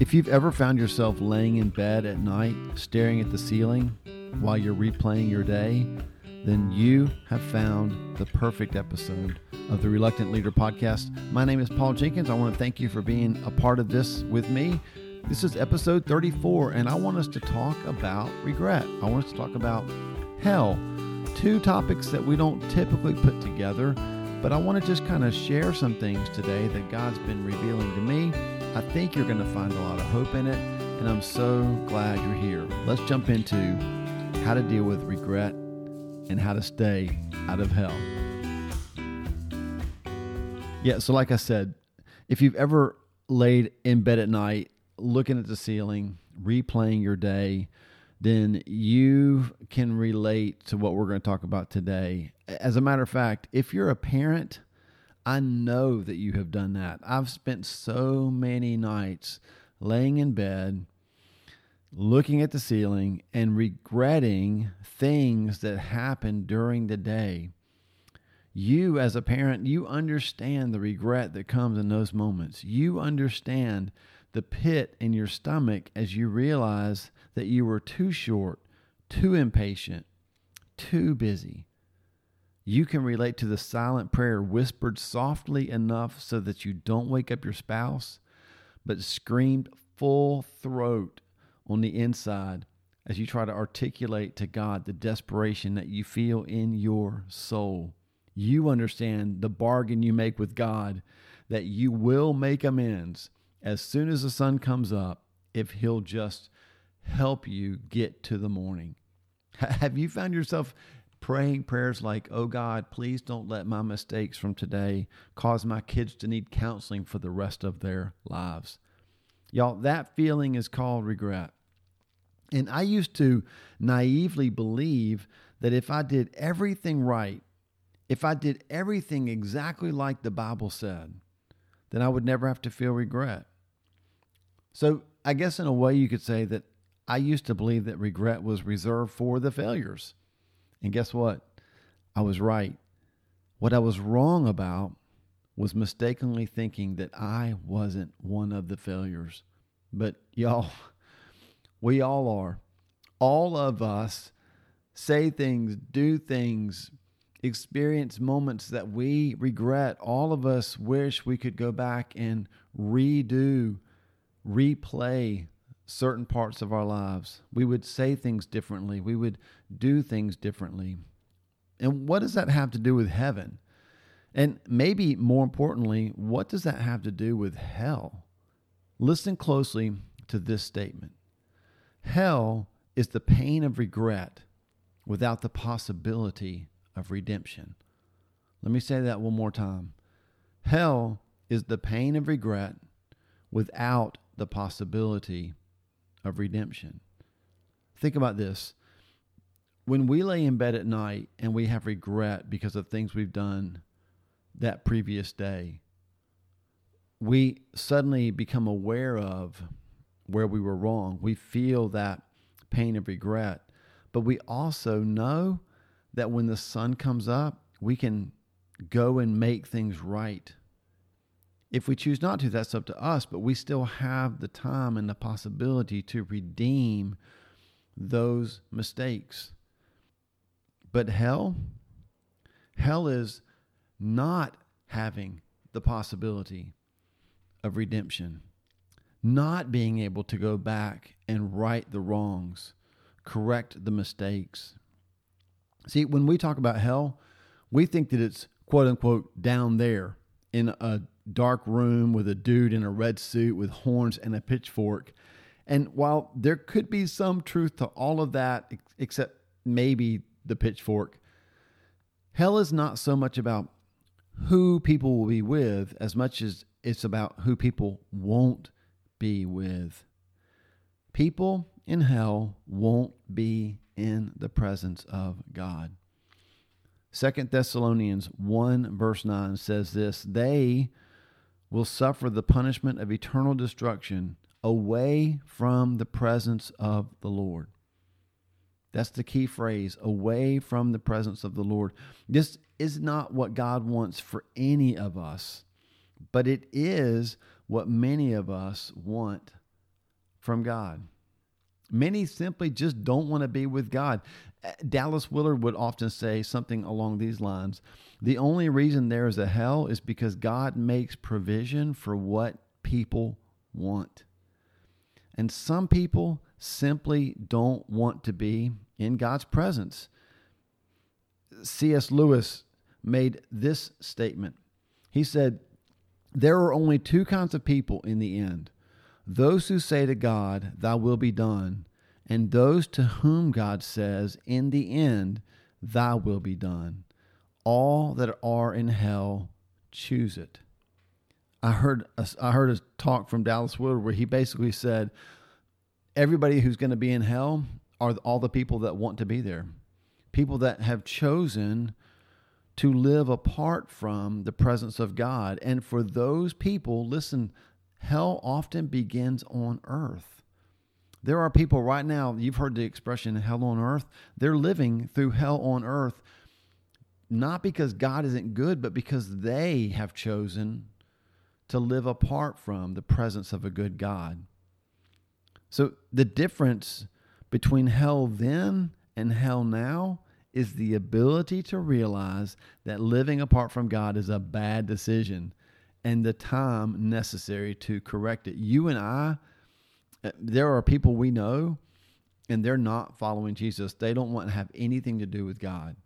If you've ever found yourself laying in bed at night staring at the ceiling while you're replaying your day, then you have found the perfect episode of the Reluctant Leader podcast. My name is Paul Jenkins. I want to thank you for being a part of this with me. This is episode 34, and I want us to talk about regret. I want us to talk about hell. Two topics that we don't typically put together, but I want to just kind of share some things today that God's been revealing to me I think you're going to find a lot of hope in it, and I'm so glad you're here. Let's jump into how to deal with regret and how to stay out of hell. Yeah, so like I said, if you've ever laid in bed at night looking at the ceiling, replaying your day, then you can relate to what we're going to talk about today. As a matter of fact, if you're a parent, I know that you have done that. I've spent so many nights laying in bed, looking at the ceiling, and regretting things that happened during the day. You, as a parent, you understand the regret that comes in those moments. You understand the pit in your stomach as you realize that you were too short, too impatient, too busy. You can relate to the silent prayer whispered softly enough so that you don't wake up your spouse, but screamed full throat on the inside as you try to articulate to God the desperation that you feel in your soul. You understand the bargain you make with God that you will make amends as soon as the sun comes up if He'll just help you get to the morning. Have you found yourself praying prayers like, Oh God, please don't let my mistakes from today cause my kids to need counseling for the rest of their lives. Y'all, that feeling is called regret. And I used to naively believe that if I did everything right, if I did everything exactly like the Bible said, then I would never have to feel regret. So I guess in a way you could say that I used to believe that regret was reserved for the failures. And guess what? I was right. What I was wrong about was mistakenly thinking that I wasn't one of the failures. But y'all, we all are. All of us say things, do things, experience moments that we regret. All of us wish we could go back and redo, replay certain parts of our lives. We would say things differently. We would do things differently. And what does that have to do with heaven? And maybe more importantly, what does that have to do with hell? Listen closely to this statement Hell is the pain of regret without the possibility of redemption. Let me say that one more time. Hell is the pain of regret without the possibility of redemption. Think about this. When we lay in bed at night and we have regret because of things we've done that previous day, we suddenly become aware of where we were wrong. We feel that pain of regret, but we also know that when the sun comes up, we can go and make things right if we choose not to, that's up to us, but we still have the time and the possibility to redeem those mistakes. But hell, hell is not having the possibility of redemption, not being able to go back and right the wrongs, correct the mistakes. See, when we talk about hell, we think that it's quote unquote down there in a dark room with a dude in a red suit with horns and a pitchfork. And while there could be some truth to all of that, except maybe the pitchfork, hell is not so much about who people will be with as much as it's about who people won't be with. People in hell won't be in the presence of God. Second Thessalonians 1 verse 9 says this, they will suffer the punishment of eternal destruction away from the presence of the Lord. That's the key phrase away from the presence of the Lord. This is not what God wants for any of us, but it is what many of us want from God. Many simply just don't want to be with God. Uh, Dallas Willard would often say something along these lines The only reason there is a hell is because God makes provision for what people want. And some people simply don't want to be in God's presence. C.S. Lewis made this statement. He said, There are only two kinds of people in the end those who say to God, Thy will be done, and those to whom God says, In the end, Thy will be done. All that are in hell choose it. I heard a, I heard a talk from Dallas Willard where he basically said, everybody who's going to be in hell are all the people that want to be there, people that have chosen to live apart from the presence of God. And for those people, listen, hell often begins on earth. There are people right now, you've heard the expression hell on earth. They're living through hell on earth, not because God isn't good, but because they have chosen to live apart from the presence of a good God. So the difference between hell then and hell now is the ability to realize that living apart from God is a bad decision and the time necessary to correct it. You and I, uh, there are people we know and they're not following Jesus. They don't want to have anything to do with God.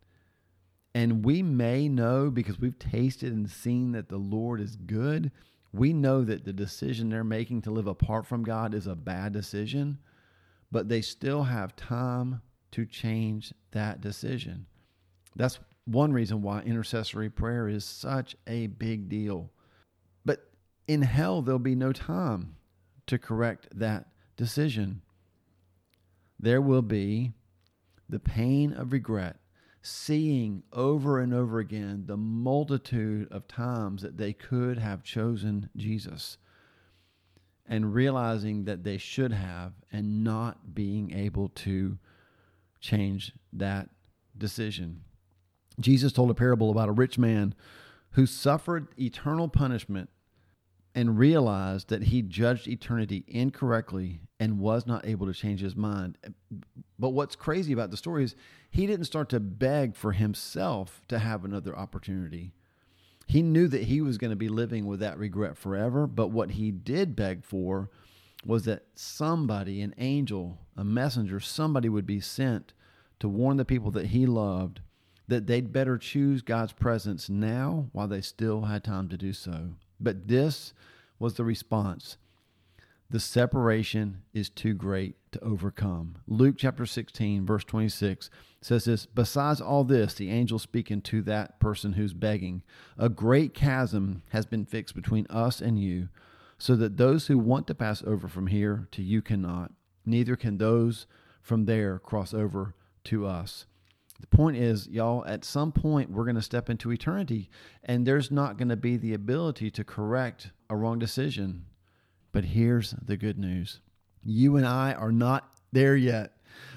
And we may know because we've tasted and seen that the Lord is good. We know that the decision they're making to live apart from God is a bad decision, but they still have time to change that decision. That's one reason why intercessory prayer is such a big deal. In hell, there'll be no time to correct that decision. There will be the pain of regret, seeing over and over again the multitude of times that they could have chosen Jesus and realizing that they should have and not being able to change that decision. Jesus told a parable about a rich man who suffered eternal punishment and realized that he judged eternity incorrectly and was not able to change his mind. But what's crazy about the story is he didn't start to beg for himself to have another opportunity. He knew that he was going to be living with that regret forever, but what he did beg for was that somebody, an angel, a messenger, somebody would be sent to warn the people that he loved that they'd better choose God's presence now while they still had time to do so. But this was the response the separation is too great to overcome. Luke chapter 16, verse 26 says this Besides all this, the angel speaking to that person who's begging, a great chasm has been fixed between us and you, so that those who want to pass over from here to you cannot, neither can those from there cross over to us. The point is, y'all, at some point we're going to step into eternity and there's not going to be the ability to correct a wrong decision. But here's the good news you and I are not there yet.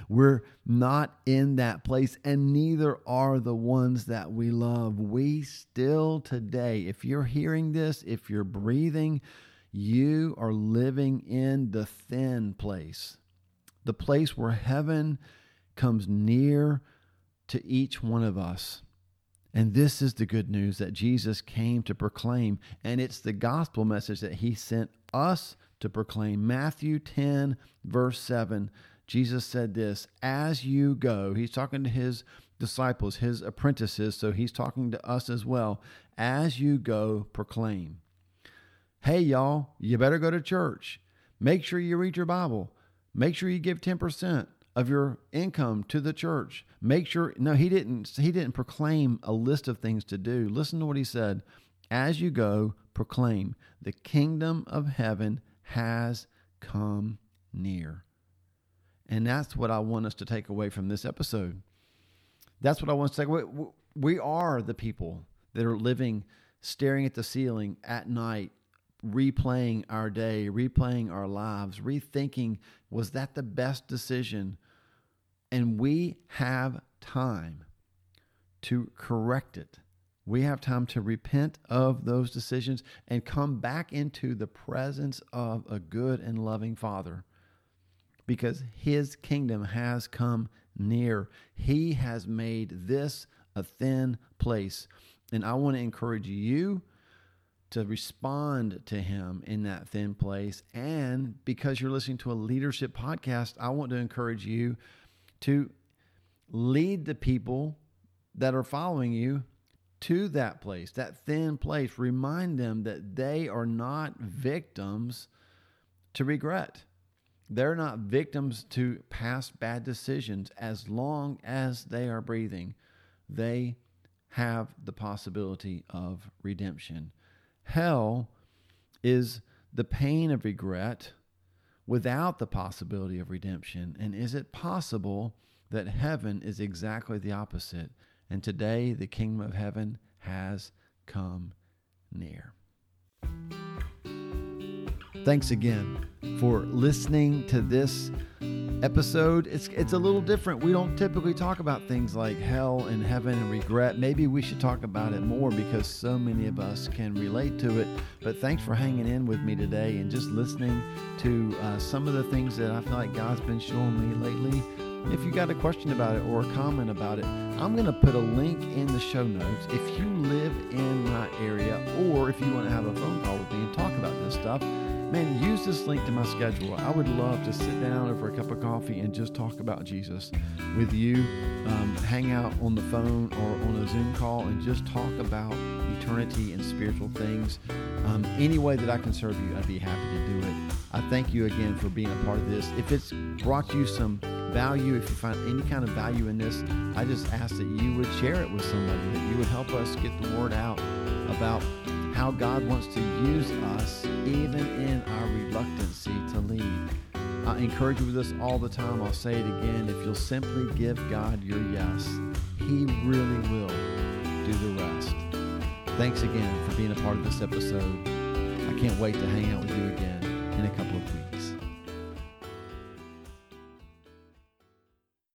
We're not in that place, and neither are the ones that we love. We still today, if you're hearing this, if you're breathing, you are living in the thin place, the place where heaven comes near to each one of us. And this is the good news that Jesus came to proclaim. And it's the gospel message that he sent us to proclaim. Matthew 10, verse 7, Jesus said this As you go, he's talking to his disciples, his apprentices, so he's talking to us as well. As you go, proclaim. Hey, y'all, you better go to church. Make sure you read your Bible. Make sure you give 10% of your income to the church. Make sure no he didn't he didn't proclaim a list of things to do. Listen to what he said. As you go, proclaim the kingdom of heaven has come near. And that's what I want us to take away from this episode. That's what I want to take. We are the people that are living staring at the ceiling at night, replaying our day, replaying our lives, rethinking was that the best decision? And we have time to correct it. We have time to repent of those decisions and come back into the presence of a good and loving Father because his kingdom has come near. He has made this a thin place. And I want to encourage you to respond to him in that thin place. And because you're listening to a leadership podcast, I want to encourage you to lead the people that are following you to that place, that thin place. Remind them that they are not victims to regret. They're not victims to past bad decisions as long as they are breathing. They have the possibility of redemption. Hell is the pain of regret without the possibility of redemption. And is it possible that heaven is exactly the opposite? And today, the kingdom of heaven has come near. Thanks again for listening to this episode. It's it's a little different. We don't typically talk about things like hell and heaven and regret. Maybe we should talk about it more because so many of us can relate to it. But thanks for hanging in with me today and just listening to uh, some of the things that I feel like God's been showing me lately. If you got a question about it or a comment about it, I'm going to put a link in the show notes. If you live in my area or if you want to have a phone call with me and talk about this stuff, man, use this link to my schedule. I would love to sit down over a cup of coffee and just talk about Jesus with you, um, hang out on the phone or on a Zoom call and just talk about eternity and spiritual things. Um, any way that I can serve you, I'd be happy to do it. I thank you again for being a part of this. If it's brought you some value, if you find any kind of value in this, I just ask that you would share it with somebody, that you would help us get the word out about how God wants to use us even in our reluctancy to lead. I encourage you with this all the time. I'll say it again. If you'll simply give God your yes, He really will do the rest. Thanks again for being a part of this episode. I can't wait to hang out with you again.